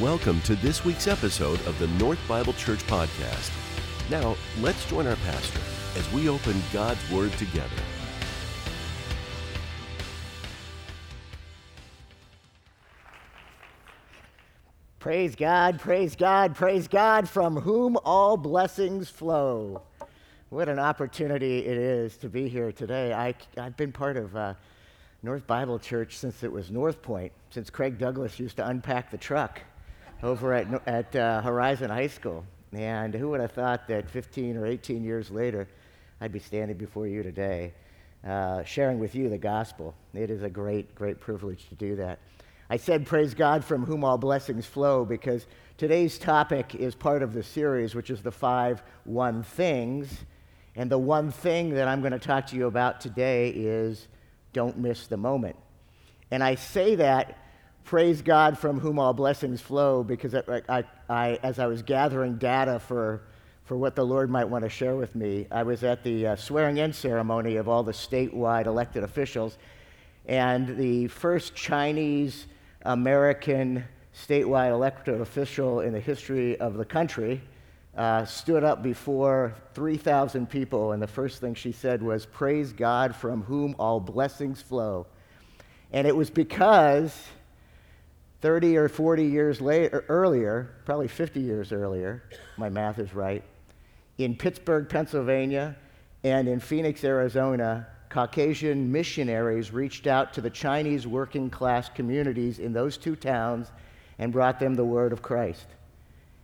Welcome to this week's episode of the North Bible Church Podcast. Now, let's join our pastor as we open God's Word together. Praise God, praise God, praise God, from whom all blessings flow. What an opportunity it is to be here today. I, I've been part of uh, North Bible Church since it was North Point, since Craig Douglas used to unpack the truck over at, at uh, Horizon High School. And who would have thought that 15 or 18 years later, I'd be standing before you today, uh, sharing with you the gospel. It is a great, great privilege to do that. I said, Praise God from whom all blessings flow, because today's topic is part of the series, which is the five one things. And the one thing that I'm going to talk to you about today is don't miss the moment. And I say that, praise God from whom all blessings flow, because I, I, I, as I was gathering data for, for what the Lord might want to share with me, I was at the uh, swearing in ceremony of all the statewide elected officials. And the first Chinese American statewide elected official in the history of the country uh, stood up before 3,000 people, and the first thing she said was, Praise God from whom all blessings flow. And it was because 30 or 40 years later, er, earlier, probably 50 years earlier, my math is right, in Pittsburgh, Pennsylvania, and in Phoenix, Arizona, Caucasian missionaries reached out to the Chinese working class communities in those two towns and brought them the word of Christ.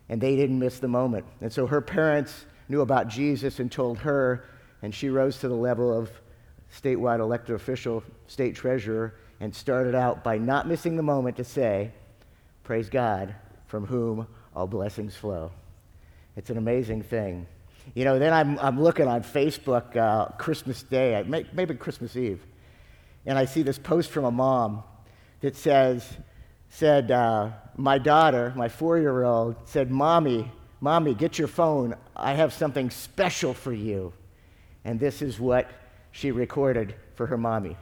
And they didn't miss the moment. And so her parents knew about Jesus and told her, and she rose to the level of statewide elected official, state treasurer, and started out by not missing the moment to say, Praise God, from whom all blessings flow. It's an amazing thing. You know, then I'm, I'm looking on Facebook uh, Christmas Day, maybe Christmas Eve, and I see this post from a mom that says, said, uh, my daughter, my four-year-old, said, Mommy, Mommy, get your phone. I have something special for you. And this is what she recorded for her mommy.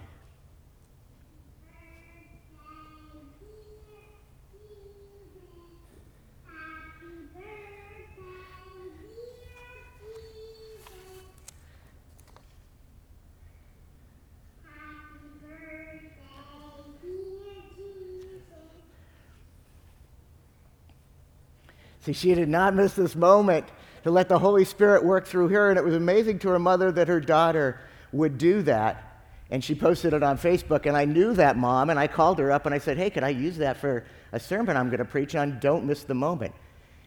See, she did not miss this moment to let the Holy Spirit work through her, and it was amazing to her mother that her daughter would do that. And she posted it on Facebook, and I knew that mom, and I called her up and I said, Hey, could I use that for a sermon I'm going to preach on? Don't miss the moment.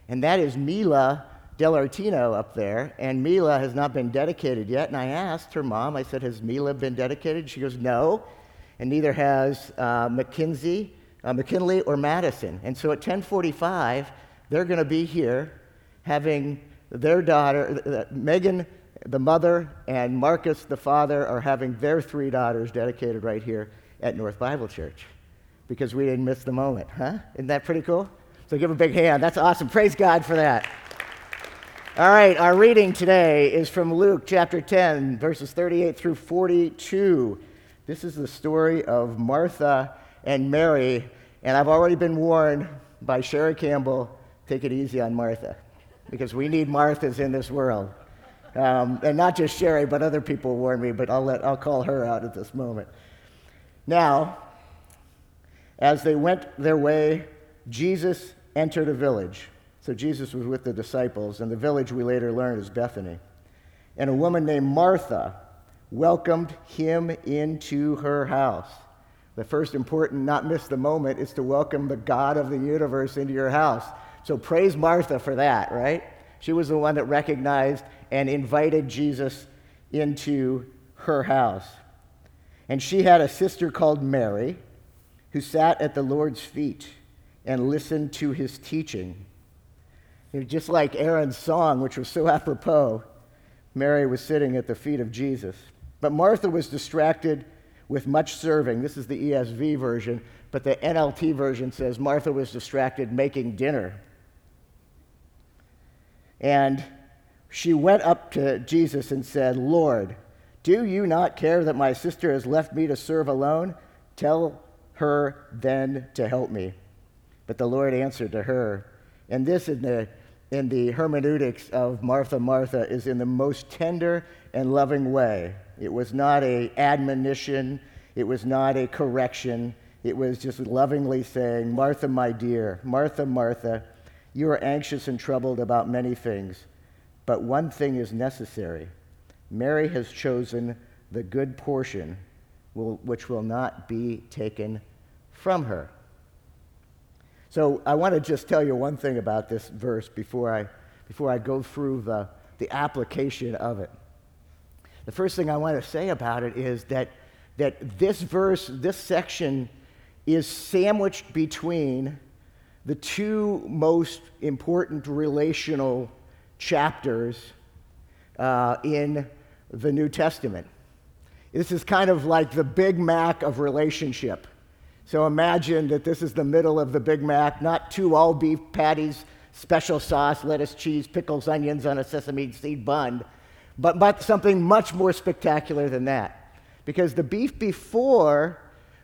And that is Mila Delartino up there, and Mila has not been dedicated yet. And I asked her mom, I said, Has Mila been dedicated? She goes, No, and neither has uh, McKinsey, uh, McKinley or Madison. And so at 1045, they're going to be here having their daughter, Megan, the mother, and Marcus, the father, are having their three daughters dedicated right here at North Bible Church because we didn't miss the moment, huh? Isn't that pretty cool? So give a big hand. That's awesome. Praise God for that. All right, our reading today is from Luke chapter 10, verses 38 through 42. This is the story of Martha and Mary, and I've already been warned by Sherry Campbell take it easy on Martha because we need Marthas in this world. Um, and not just Sherry, but other people warn me, but I'll, let, I'll call her out at this moment. Now, as they went their way, Jesus entered a village. So Jesus was with the disciples, and the village we later learned is Bethany. And a woman named Martha welcomed him into her house. The first important, not miss the moment, is to welcome the God of the universe into your house. So praise Martha for that, right? She was the one that recognized and invited Jesus into her house. And she had a sister called Mary who sat at the Lord's feet and listened to his teaching. You know, just like Aaron's song, which was so apropos, Mary was sitting at the feet of Jesus. But Martha was distracted with much serving. This is the ESV version, but the NLT version says Martha was distracted making dinner. And she went up to Jesus and said, Lord, do you not care that my sister has left me to serve alone? Tell her then to help me. But the Lord answered to her, and this in the, in the hermeneutics of Martha, Martha is in the most tender and loving way. It was not a admonition, it was not a correction. It was just lovingly saying, Martha, my dear, Martha, Martha, you are anxious and troubled about many things, but one thing is necessary. Mary has chosen the good portion, which will not be taken from her. So I want to just tell you one thing about this verse before I, before I go through the, the application of it. The first thing I want to say about it is that, that this verse, this section, is sandwiched between the two most important relational chapters uh, in the New Testament. This is kind of like the Big Mac of relationship. So imagine that this is the middle of the Big Mac, not two all beef patties, special sauce, lettuce, cheese, pickles, onions on a sesame seed bun, but, but something much more spectacular than that. Because the beef before,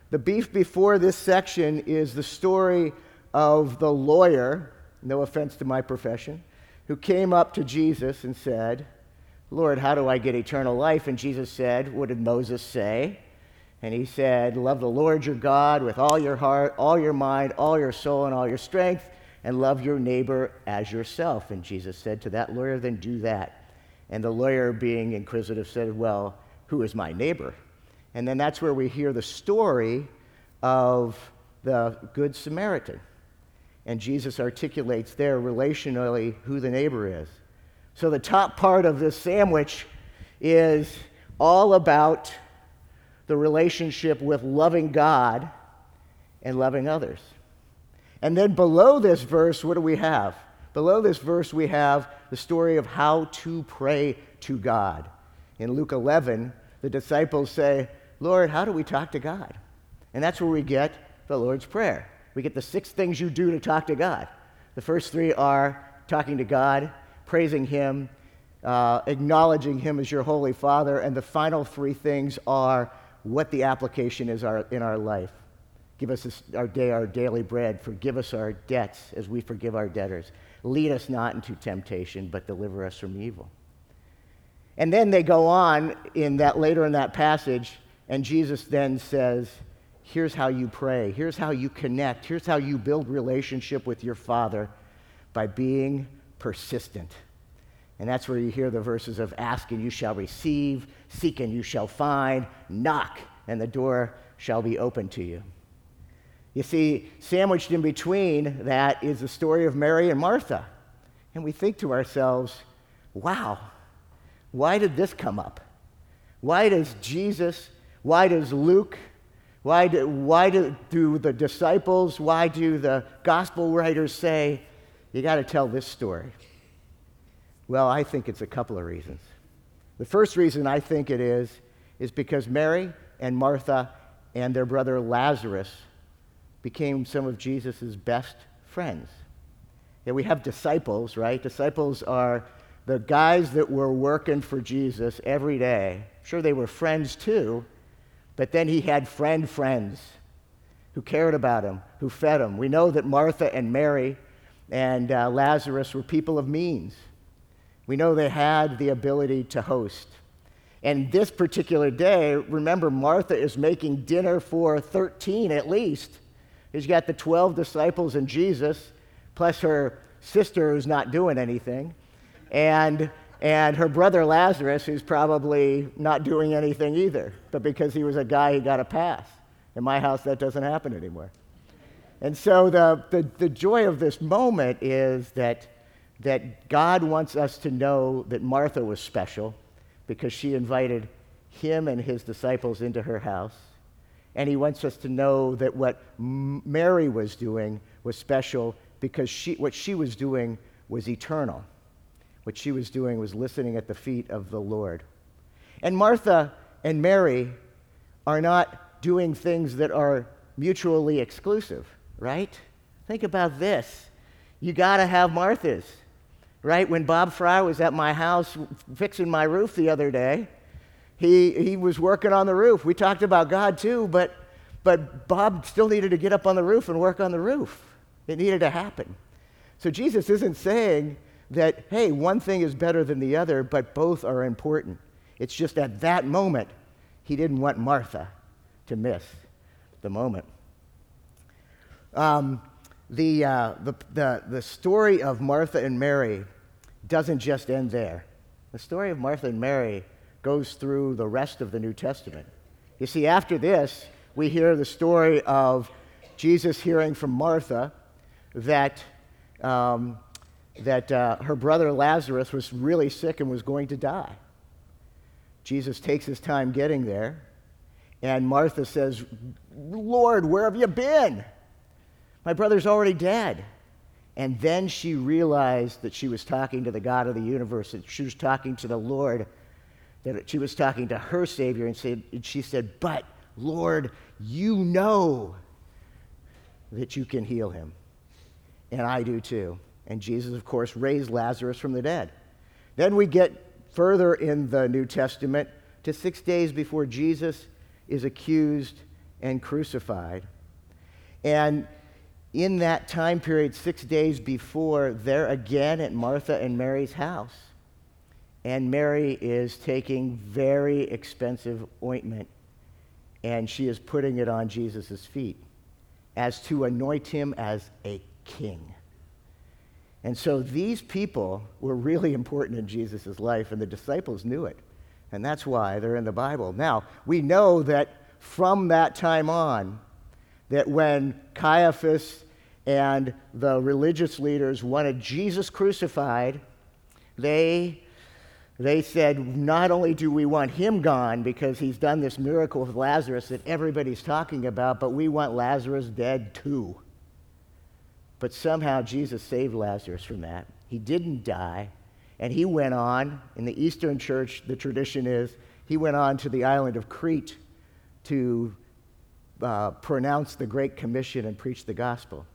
the beef before this section is the story of the lawyer, no offense to my profession, who came up to Jesus and said, Lord, how do I get eternal life? And Jesus said, What did Moses say? And he said, Love the Lord your God with all your heart, all your mind, all your soul, and all your strength, and love your neighbor as yourself. And Jesus said to that lawyer, Then do that. And the lawyer, being inquisitive, said, Well, who is my neighbor? And then that's where we hear the story of the Good Samaritan. And Jesus articulates there relationally who the neighbor is. So the top part of this sandwich is all about the relationship with loving God and loving others. And then below this verse, what do we have? Below this verse, we have the story of how to pray to God. In Luke 11, the disciples say, Lord, how do we talk to God? And that's where we get the Lord's Prayer. We get the six things you do to talk to God. The first three are talking to God, praising Him, uh, acknowledging Him as your Holy Father, and the final three things are what the application is our, in our life. Give us this, our day, our daily bread. Forgive us our debts as we forgive our debtors. Lead us not into temptation, but deliver us from evil. And then they go on in that later in that passage, and Jesus then says, Here's how you pray. Here's how you connect. Here's how you build relationship with your Father by being persistent. And that's where you hear the verses of ask and you shall receive, seek and you shall find, knock and the door shall be open to you. You see, sandwiched in between that is the story of Mary and Martha. And we think to ourselves, wow, why did this come up? Why does Jesus, why does Luke, why do, why do, do the disciples, why do the gospel writers say, you got to tell this story? Well, I think it's a couple of reasons. The first reason I think it is, is because Mary and Martha and their brother Lazarus became some of Jesus' best friends. Yeah, we have disciples, right? Disciples are the guys that were working for Jesus every day. Sure, they were friends too, but then he had friend friends who cared about him, who fed him. We know that Martha and Mary and uh, Lazarus were people of means. We know they had the ability to host. And this particular day, remember, Martha is making dinner for 13 at least. She's got the 12 disciples and Jesus, plus her sister who's not doing anything, and, and her brother Lazarus, who's probably not doing anything either, but because he was a guy, he got a pass. In my house, that doesn't happen anymore. And so the, the, the joy of this moment is that that God wants us to know that Martha was special because she invited him and his disciples into her house. And he wants us to know that what Mary was doing was special because she, what she was doing was eternal. What she was doing was listening at the feet of the Lord. And Martha and Mary are not doing things that are mutually exclusive, right? Think about this. You got to have Marthas right? When Bob Fry was at my house fixing my roof the other day, he, he was working on the roof. We talked about God too, but, but Bob still needed to get up on the roof and work on the roof. It needed to happen. So Jesus isn't saying that, hey, one thing is better than the other, but both are important. It's just at that moment, he didn't want Martha to miss the moment. Um, the, uh, the, the, the story of Martha and Mary doesn't just end there. The story of Martha and Mary goes through the rest of the New Testament. You see, after this, we hear the story of Jesus hearing from Martha that, um, that uh, her brother Lazarus was really sick and was going to die. Jesus takes his time getting there, and Martha says, Lord, where have you been? My brother's already dead. And then she realized that she was talking to the God of the universe, that she was talking to the Lord, that she was talking to her Savior, and, said, and she said, But, Lord, you know that you can heal him. And I do too. And Jesus, of course, raised Lazarus from the dead. Then we get further in the New Testament to six days before Jesus is accused and crucified. And in that time period, six days before, they're again at Martha and Mary's house. And Mary is taking very expensive ointment and she is putting it on Jesus' feet as to anoint him as a king. And so these people were really important in Jesus' life, and the disciples knew it. And that's why they're in the Bible. Now, we know that from that time on, that when Caiaphas and the religious leaders wanted Jesus crucified, they, they said, Not only do we want him gone because he's done this miracle with Lazarus that everybody's talking about, but we want Lazarus dead too. But somehow Jesus saved Lazarus from that. He didn't die. And he went on, in the Eastern church, the tradition is, he went on to the island of Crete to uh, pronounce the Great Commission and preach the gospel.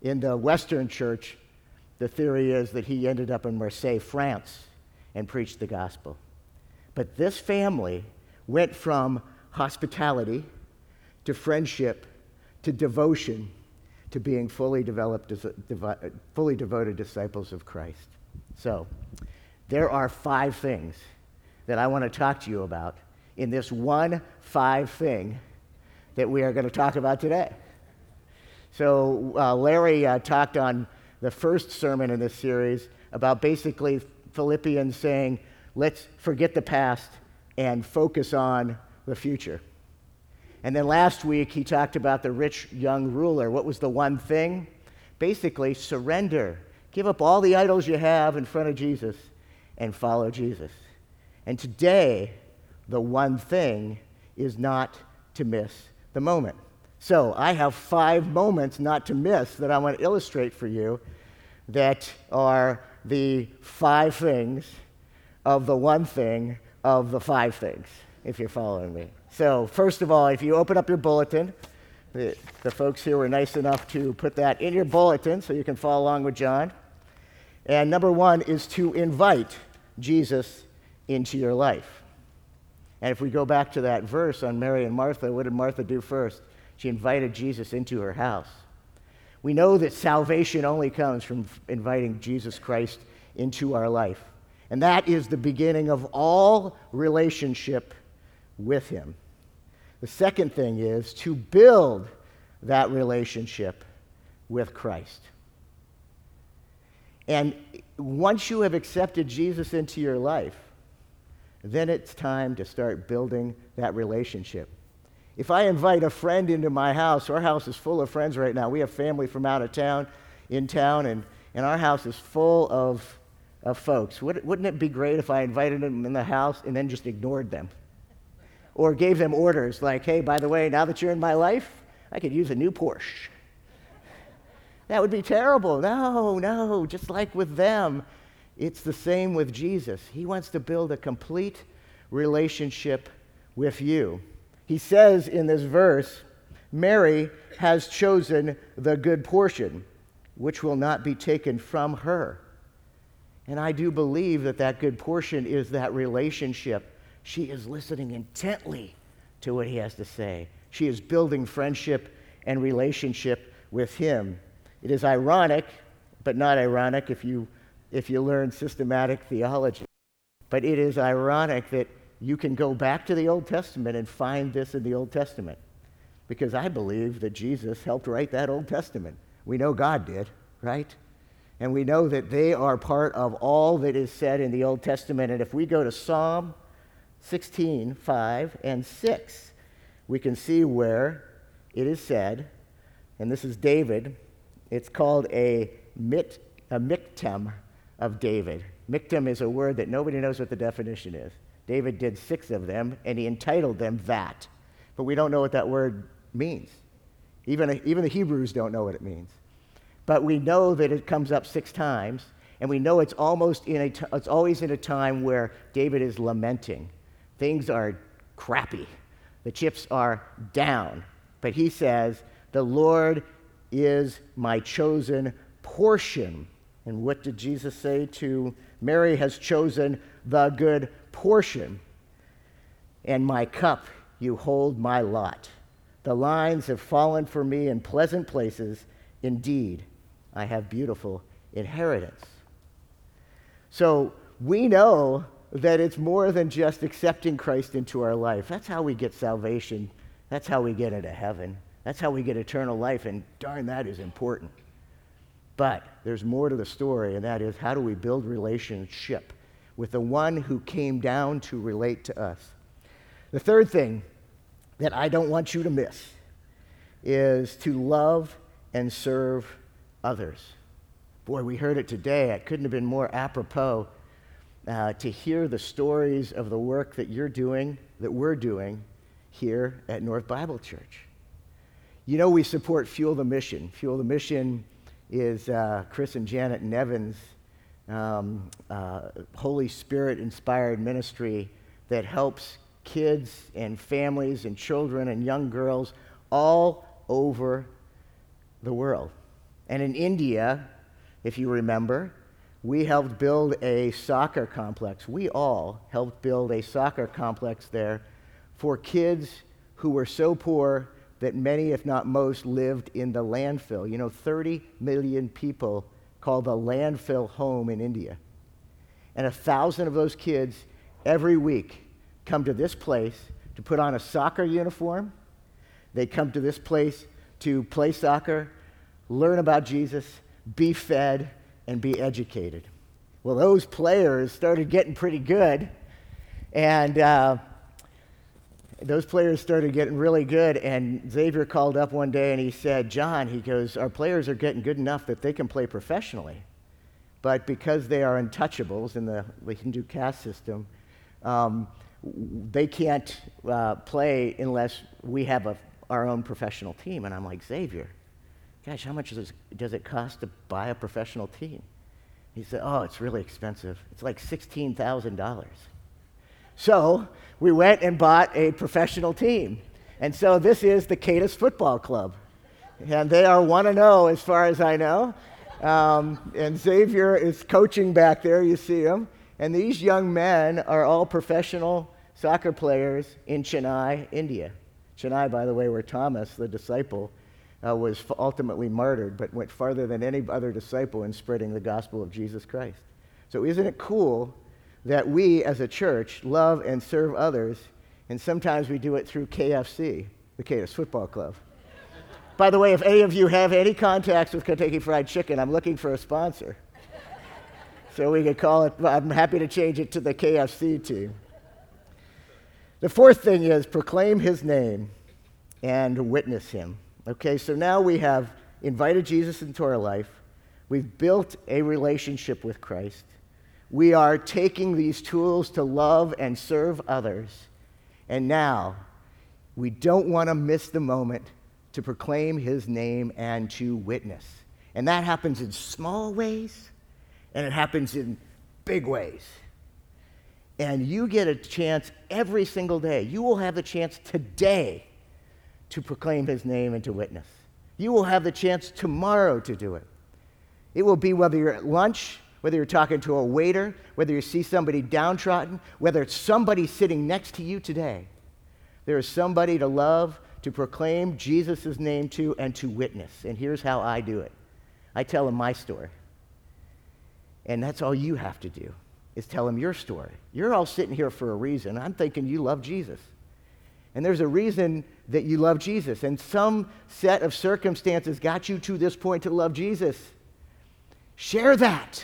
In the Western church, the theory is that he ended up in Marseille, France, and preached the gospel. But this family went from hospitality to friendship to devotion to being fully developed, fully devoted disciples of Christ. So, there are five things that I want to talk to you about in this one five thing that we are going to talk about today. So, uh, Larry uh, talked on the first sermon in this series about basically Philippians saying, let's forget the past and focus on the future. And then last week, he talked about the rich young ruler. What was the one thing? Basically, surrender. Give up all the idols you have in front of Jesus and follow Jesus. And today, the one thing is not to miss the moment. So I have five moments not to miss that I want to illustrate for you that are the five things of the one thing of the five things, if you're following me. So, first of all, if you open up your bulletin, the, the folks here were nice enough to put that in your bulletin so you can follow along with John. And number one is to invite Jesus into your life. And if we go back to that verse on Mary and Martha, what did Martha do first? She invited Jesus into her house. We know that salvation only comes from inviting Jesus Christ into our life. And that is the beginning of all relationship with Him. The second thing is to build that relationship with Christ. And once you have accepted Jesus into your life, then it's time to start building that relationship. If I invite a friend into my house, our house is full of friends right now. We have family from out of town, in town, and, and our house is full of, of folks. Wouldn't it be great if I invited them in the house and then just ignored them? Or gave them orders like, hey, by the way, now that you're in my life, I could use a new Porsche. That would be terrible. No, no, just like with them, it's the same with Jesus. He wants to build a complete relationship with you. He says in this verse, Mary has chosen the good portion, which will not be taken from her. And I do believe that that good portion is that relationship she is listening intently to what he has to say. She is building friendship and relationship with him. It is ironic, but not ironic if you, if you learn systematic theology. But it is ironic that you can go back to the Old Testament and find this in the Old Testament. Because I believe that Jesus helped write that Old Testament. We know God did, right? And we know that they are part of all that is said in the Old Testament. And if we go to Psalm 16, 5 and 6, we can see where it is said, and this is David, it's called a, mit, a miktam of David. Miktam is a word that nobody knows what the definition is. David did six of them, and he entitled them that. But we don't know what that word means. Even, even the Hebrews don't know what it means. But we know that it comes up six times, and we know it's almost in a t- it's always in a time where David is lamenting. Things are crappy. The chips are down. But he says, "The Lord is my chosen portion." And what did Jesus say to Mary has chosen the good portion, and my cup you hold my lot. The lines have fallen for me in pleasant places. Indeed, I have beautiful inheritance. So we know that it's more than just accepting Christ into our life. That's how we get salvation. That's how we get into heaven. That's how we get eternal life. And darn, that is important. But there's more to the story, and that is how do we build relationship with the one who came down to relate to us? The third thing that I don't want you to miss is to love and serve others. Boy, we heard it today. It couldn't have been more apropos uh, to hear the stories of the work that you're doing, that we're doing here at North Bible Church. You know, we support Fuel the Mission. Fuel the Mission is uh, Chris and Janet Nevin's um, uh, Holy Spirit inspired ministry that helps kids and families and children and young girls all over the world. And in India, if you remember, we helped build a soccer complex. We all helped build a soccer complex there for kids who were so poor that many, if not most, lived in the landfill. You know, 30 million people call the landfill home in India. And a thousand of those kids every week come to this place to put on a soccer uniform. They come to this place to play soccer, learn about Jesus, be fed, and be educated. Well, those players started getting pretty good. And uh, those players started getting really good, and Xavier called up one day and he said, John, he goes, our players are getting good enough that they can play professionally. But because they are untouchables in the, the Hindu caste system, um, they can't uh, play unless we have a, our own professional team. And I'm like, Xavier, gosh, how much does, does it cost to buy a professional team? He said, oh, it's really expensive. It's like $16,000. So we went and bought a professional team. And so this is the Cadiz Football Club. And they are 1 0 as far as I know. Um, and Xavier is coaching back there, you see him. And these young men are all professional soccer players in Chennai, India. Chennai, by the way, where Thomas, the disciple, uh, was ultimately martyred, but went farther than any other disciple in spreading the gospel of Jesus Christ. So, isn't it cool that we as a church love and serve others, and sometimes we do it through KFC, the Cadiz Football Club. By the way, if any of you have any contacts with Kentucky Fried Chicken, I'm looking for a sponsor. so we could call it, I'm happy to change it to the KFC team. The fourth thing is proclaim his name and witness him. Okay, so now we have invited Jesus into our life. We've built a relationship with Christ we are taking these tools to love and serve others. And now, we don't want to miss the moment to proclaim his name and to witness. And that happens in small ways, and it happens in big ways. And you get a chance every single day. You will have the chance today to proclaim his name and to witness. You will have the chance tomorrow to do it. It will be whether you're at lunch whether you're talking to a waiter, whether you see somebody downtrodden, whether it's somebody sitting next to you today, there is somebody to love, to proclaim Jesus' name to, and to witness. And here's how I do it I tell them my story. And that's all you have to do is tell them your story. You're all sitting here for a reason. I'm thinking you love Jesus. And there's a reason that you love Jesus. And some set of circumstances got you to this point to love Jesus. Share that.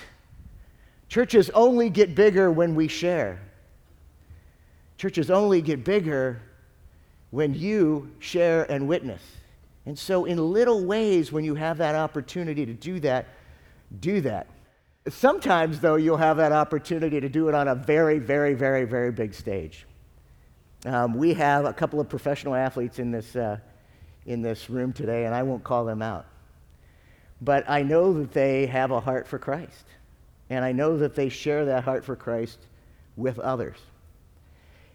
Churches only get bigger when we share. Churches only get bigger when you share and witness. And so, in little ways, when you have that opportunity to do that, do that. Sometimes, though, you'll have that opportunity to do it on a very, very, very, very big stage. Um, we have a couple of professional athletes in this, uh, in this room today, and I won't call them out. But I know that they have a heart for Christ. And I know that they share that heart for Christ with others.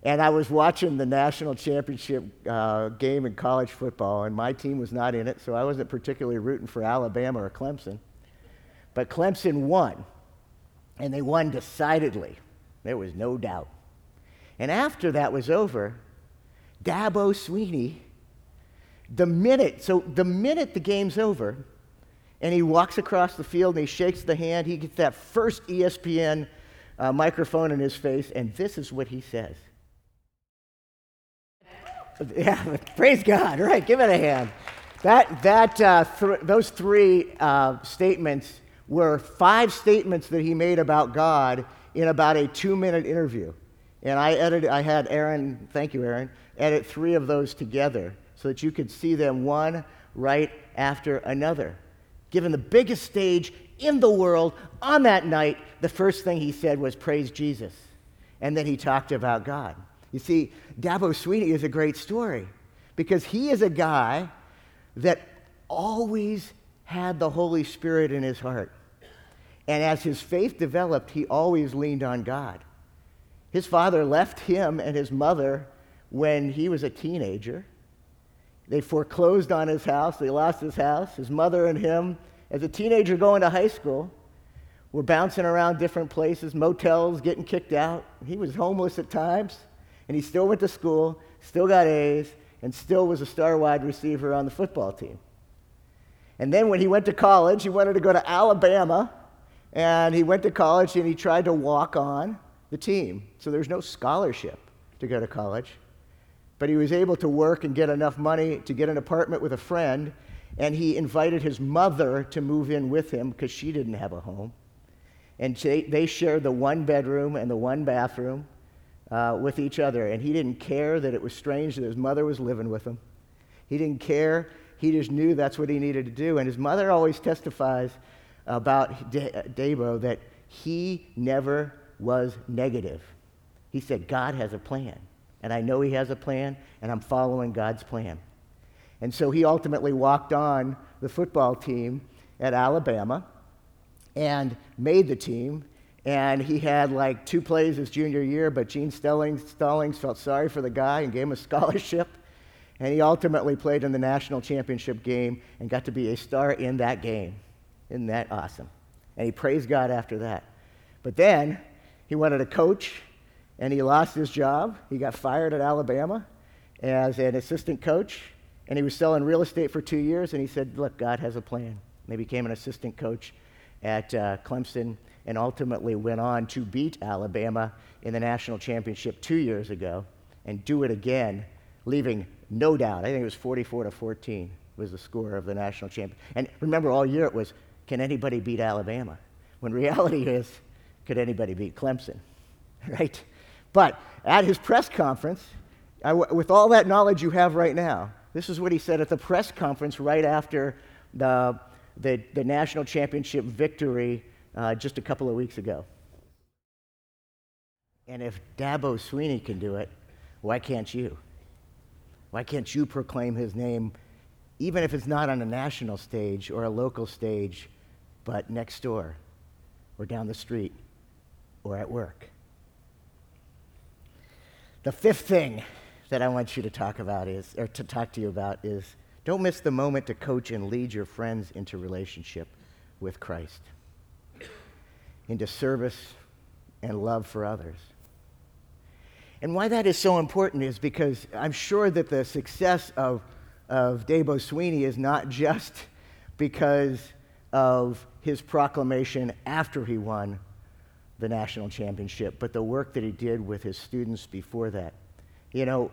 And I was watching the national championship uh, game in college football, and my team was not in it, so I wasn't particularly rooting for Alabama or Clemson. But Clemson won, and they won decidedly. There was no doubt. And after that was over, Dabo Swinney, the minute, so the minute the game's over, and he walks across the field and he shakes the hand, he gets that first ESPN uh, microphone in his face, and this is what he says. Yeah, praise God. Right, give it a hand. That, that, uh, th- those three uh, statements were five statements that he made about God in about a two minute interview. And I edited, I had Aaron, thank you, Aaron, edit three of those together so that you could see them one right after another. Given the biggest stage in the world on that night, the first thing he said was, Praise Jesus. And then he talked about God. You see, Dabo Swinney is a great story because he is a guy that always had the Holy Spirit in his heart. And as his faith developed, he always leaned on God. His father left him and his mother when he was a teenager. They foreclosed on his house, they lost his house. His mother and him, as a teenager going to high school, were bouncing around different places, motels, getting kicked out. He was homeless at times and he still went to school, still got A's, and still was a star wide receiver on the football team. And then when he went to college, he wanted to go to Alabama, and he went to college and he tried to walk on the team. So there's no scholarship to go to college. But he was able to work and get enough money to get an apartment with a friend, and he invited his mother to move in with him because she didn't have a home. And they shared the one bedroom and the one bathroom uh, with each other. And he didn't care that it was strange that his mother was living with him. He didn't care. He just knew that's what he needed to do. And his mother always testifies about Dabo that he never was negative. He said, God has a plan. And I know he has a plan, and I'm following God's plan. And so he ultimately walked on the football team at Alabama and made the team and he had like two plays his junior year, but Gene Stallings, Stallings felt sorry for the guy and gave him a scholarship. And he ultimately played in the national championship game and got to be a star in that game. Isn't that awesome? And he praised God after that. But then he wanted to coach and he lost his job. He got fired at Alabama as an assistant coach. And he was selling real estate for two years. And he said, Look, God has a plan. And he became an assistant coach at uh, Clemson and ultimately went on to beat Alabama in the national championship two years ago and do it again, leaving no doubt. I think it was 44 to 14 was the score of the national champion. And remember, all year it was, can anybody beat Alabama? When reality is, could anybody beat Clemson? Right? But at his press conference, with all that knowledge you have right now, this is what he said at the press conference right after the, the, the national championship victory uh, just a couple of weeks ago. And if Dabo Swinney can do it, why can't you? Why can't you proclaim his name, even if it's not on a national stage or a local stage, but next door or down the street or at work? The fifth thing that I want you to talk about is, or to talk to you about is, don't miss the moment to coach and lead your friends into relationship with Christ into service and love for others. And why that is so important is because I'm sure that the success of, of Dabo Swinney is not just because of his proclamation after he won the national championship, but the work that he did with his students before that. You know,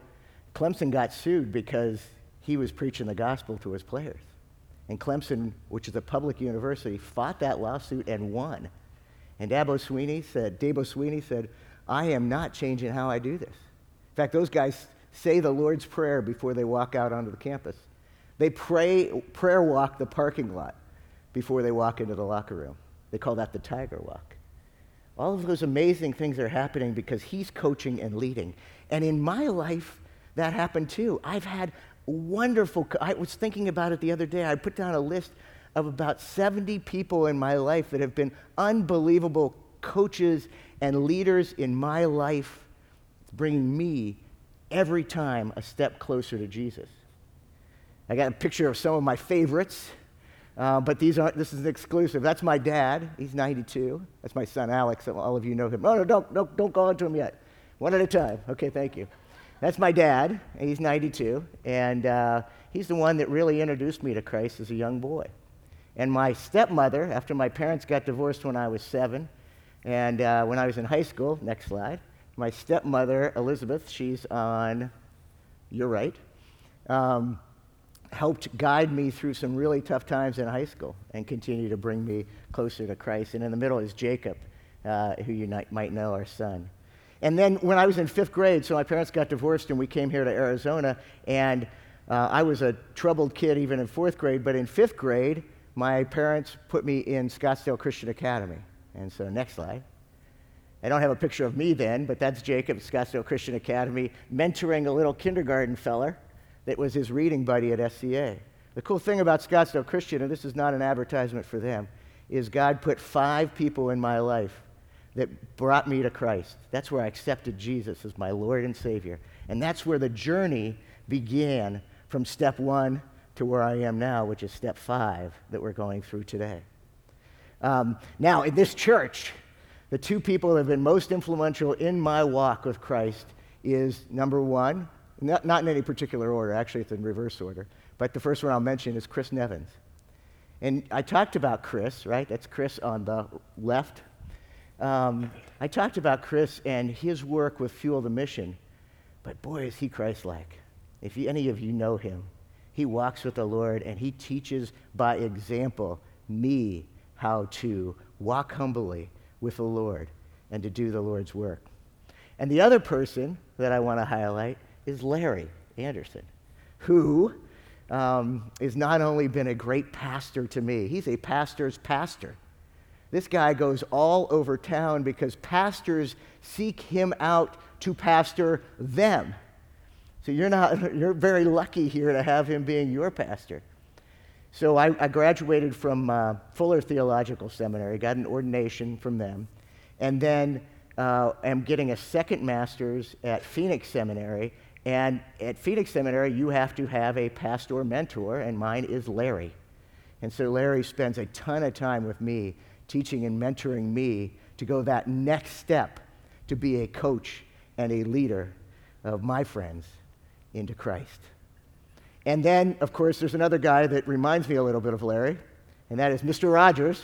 Clemson got sued because he was preaching the gospel to his players. And Clemson, which is a public university, fought that lawsuit and won. And Dabo Swinney said, Dabo Swinney said, I am not changing how I do this. In fact, those guys say the Lord's Prayer before they walk out onto the campus. They pray, prayer walk the parking lot before they walk into the locker room. They call that the Tiger Walk. All of those amazing things are happening because he's coaching and leading. And in my life, that happened too. I've had wonderful, I was thinking about it the other day. I put down a list of about 70 people in my life that have been unbelievable coaches and leaders in my life, bringing me every time a step closer to Jesus. I got a picture of some of my favorites, uh, but these aren't, this is an exclusive. That's my dad. He's 92. That's my son, Alex. All of you know him. Oh, no, don't, don't, don't go on to him yet. One at a time. Okay, thank you. That's my dad. He's 92. And uh, he's the one that really introduced me to Christ as a young boy. And my stepmother, after my parents got divorced when I was seven, and uh, when I was in high school, next slide, my stepmother, Elizabeth, she's on your right, um, helped guide me through some really tough times in high school and continue to bring me closer to Christ. And in the middle is Jacob, uh, who you might know, our son. And then when I was in fifth grade, so my parents got divorced and we came here to Arizona, and uh, I was a troubled kid even in fourth grade, but in fifth grade, my parents put me in Scottsdale Christian Academy. And so, next slide. I don't have a picture of me then, but that's Jacob, at Scottsdale Christian Academy, mentoring a little kindergarten feller that was his reading buddy at SCA. The cool thing about Scottsdale Christian, and this is not an advertisement for them, is God put five people in my life that brought me to Christ. That's where I accepted Jesus as my Lord and Savior. And that's where the journey began from step one to where I am now, which is step five that we're going through today. Um, now, in this church, the two people that have been most influential in my walk with Christ is number one, not, not in any particular order, actually, it's in reverse order, but the first one I'll mention is Chris Nevins. And I talked about Chris, right? That's Chris on the left. Um, I talked about Chris and his work with Fuel the Mission, but boy, is he Christ like. If you, any of you know him, he walks with the Lord and he teaches by example me how to walk humbly with the Lord and to do the Lord's work. And the other person that I want to highlight is Larry Anderson, who um, has not only been a great pastor to me, he's a pastor's pastor. This guy goes all over town because pastors seek him out to pastor them. So you're not you're very lucky here to have him being your pastor. So I, I graduated from uh, Fuller Theological Seminary, got an ordination from them, and then uh, am getting a second master's at Phoenix Seminary. And at Phoenix Seminary, you have to have a pastor mentor, and mine is Larry. And so Larry spends a ton of time with me teaching and mentoring me to go that next step to be a coach and a leader of my friends into Christ. And then, of course, there's another guy that reminds me a little bit of Larry, and that is Mr. Rogers.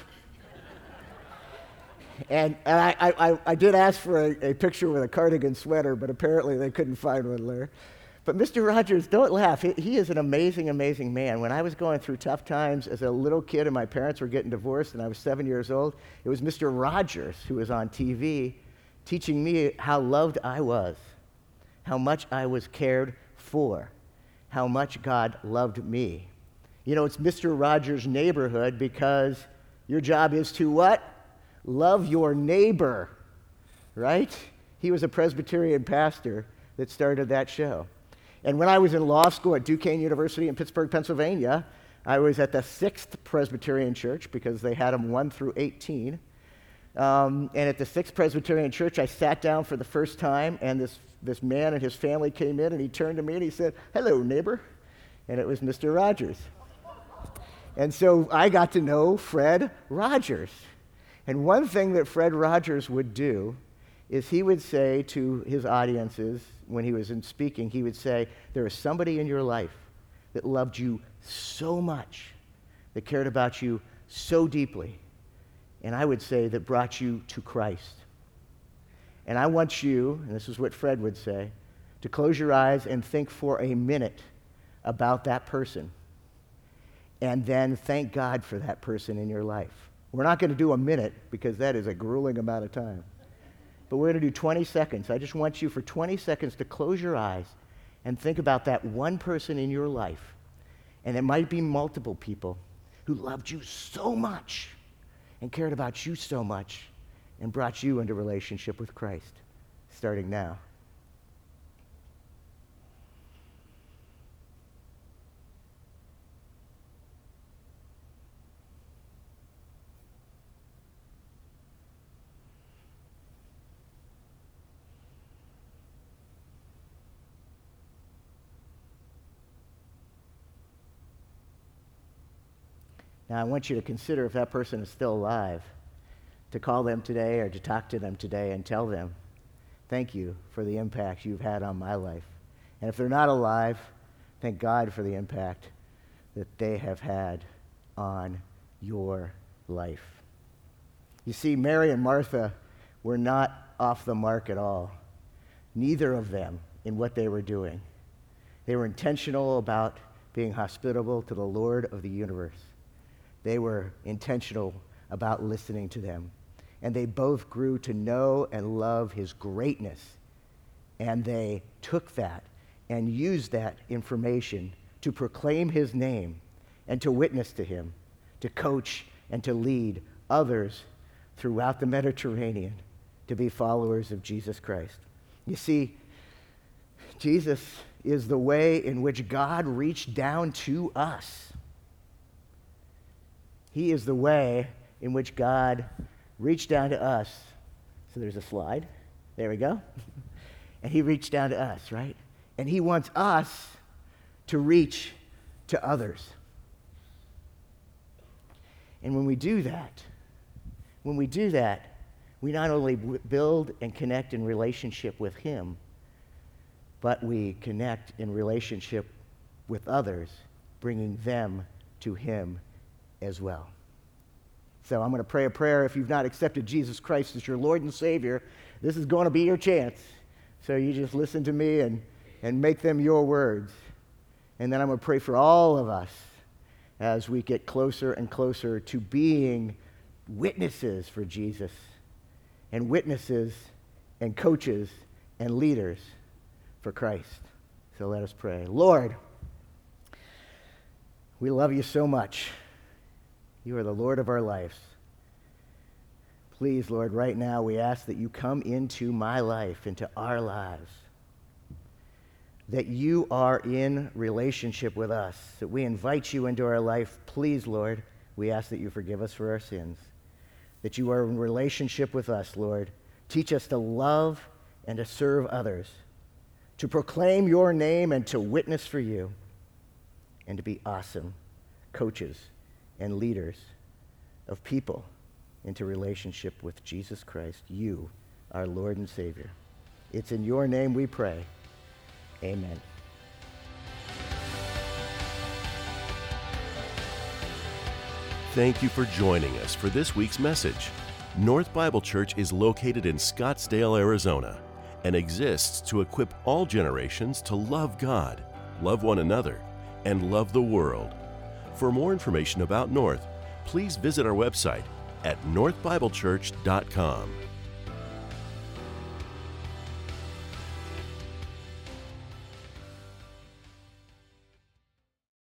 And, and I, I, I, did ask for a, a, picture with a cardigan sweater, but apparently they couldn't find one, there. But Mr. Rogers, don't laugh. He, he, is an amazing, amazing man. When I was going through tough times as a little kid and my parents were getting divorced and I was seven years old, it was Mr. Rogers who was on TV teaching me how loved I was, how much I was cared for, how much God loved me. You know, it's Mr. Rogers' neighborhood because your job is to what? Love your neighbor, right? He was a Presbyterian pastor that started that show. And when I was in law school at Duquesne University in Pittsburgh, Pennsylvania, I was at the Sixth Presbyterian Church because they had them 1 through 18. Um, and at the Sixth Presbyterian Church, I sat down for the first time, and this, this man and his family came in, and he turned to me and he said, Hello, neighbor. And it was Mr. Rogers. And so I got to know Fred Rogers. And one thing that Fred Rogers would do is he would say to his audiences when he was in speaking, he would say, There is somebody in your life that loved you so much, that cared about you so deeply, and I would say that brought you to Christ. And I want you, and this is what Fred would say, to close your eyes and think for a minute about that person. And then thank God for that person in your life. We're not going to do a minute because that is a grueling amount of time. But we're going to do 20 seconds. I just want you for 20 seconds to close your eyes and think about that one person in your life. And it might be multiple people who loved you so much and cared about you so much and brought you into relationship with Christ, starting now. Now, I want you to consider if that person is still alive, to call them today or to talk to them today and tell them, thank you for the impact you've had on my life. And if they're not alive, thank God for the impact that they have had on your life. You see, Mary and Martha were not off the mark at all, neither of them in what they were doing. They were intentional about being hospitable to the Lord of the universe. They were intentional about listening to them. And they both grew to know and love his greatness. And they took that and used that information to proclaim his name and to witness to him, to coach and to lead others throughout the Mediterranean to be followers of Jesus Christ. You see, Jesus is the way in which God reached down to us. He is the way in which God reached down to us. So there's a slide. There we go. and He reached down to us, right? And He wants us to reach to others. And when we do that, when we do that, we not only build and connect in relationship with Him, but we connect in relationship with others, bringing them to Him as well. So I'm going to pray a prayer. If you've not accepted Jesus Christ as your Lord and Savior, this is going to be your chance. So you just listen to me and, and make them your words. And then I'm going to pray for all of us as we get closer and closer to being witnesses for Jesus and witnesses and coaches and leaders for Christ. So let us pray. Lord, we love you so much. You are the Lord of our lives. Please, Lord, right now we ask that you come into my life, into our lives. That you are in relationship with us, that we invite you into our life. Please, Lord, we ask that you forgive us for our sins. That you are in relationship with us, Lord. Teach us to love and to serve others, to proclaim your name and to witness for you, and to be awesome coaches and leaders of people into relationship with Jesus Christ, you, our Lord and Savior. It's in your name we pray. Amen. Thank you for joining us for this week's message. North Bible Church is located in Scottsdale, Arizona, and exists to equip all generations to love God, love one another, and love the world. For more information about North, please visit our website at northbiblechurch.com.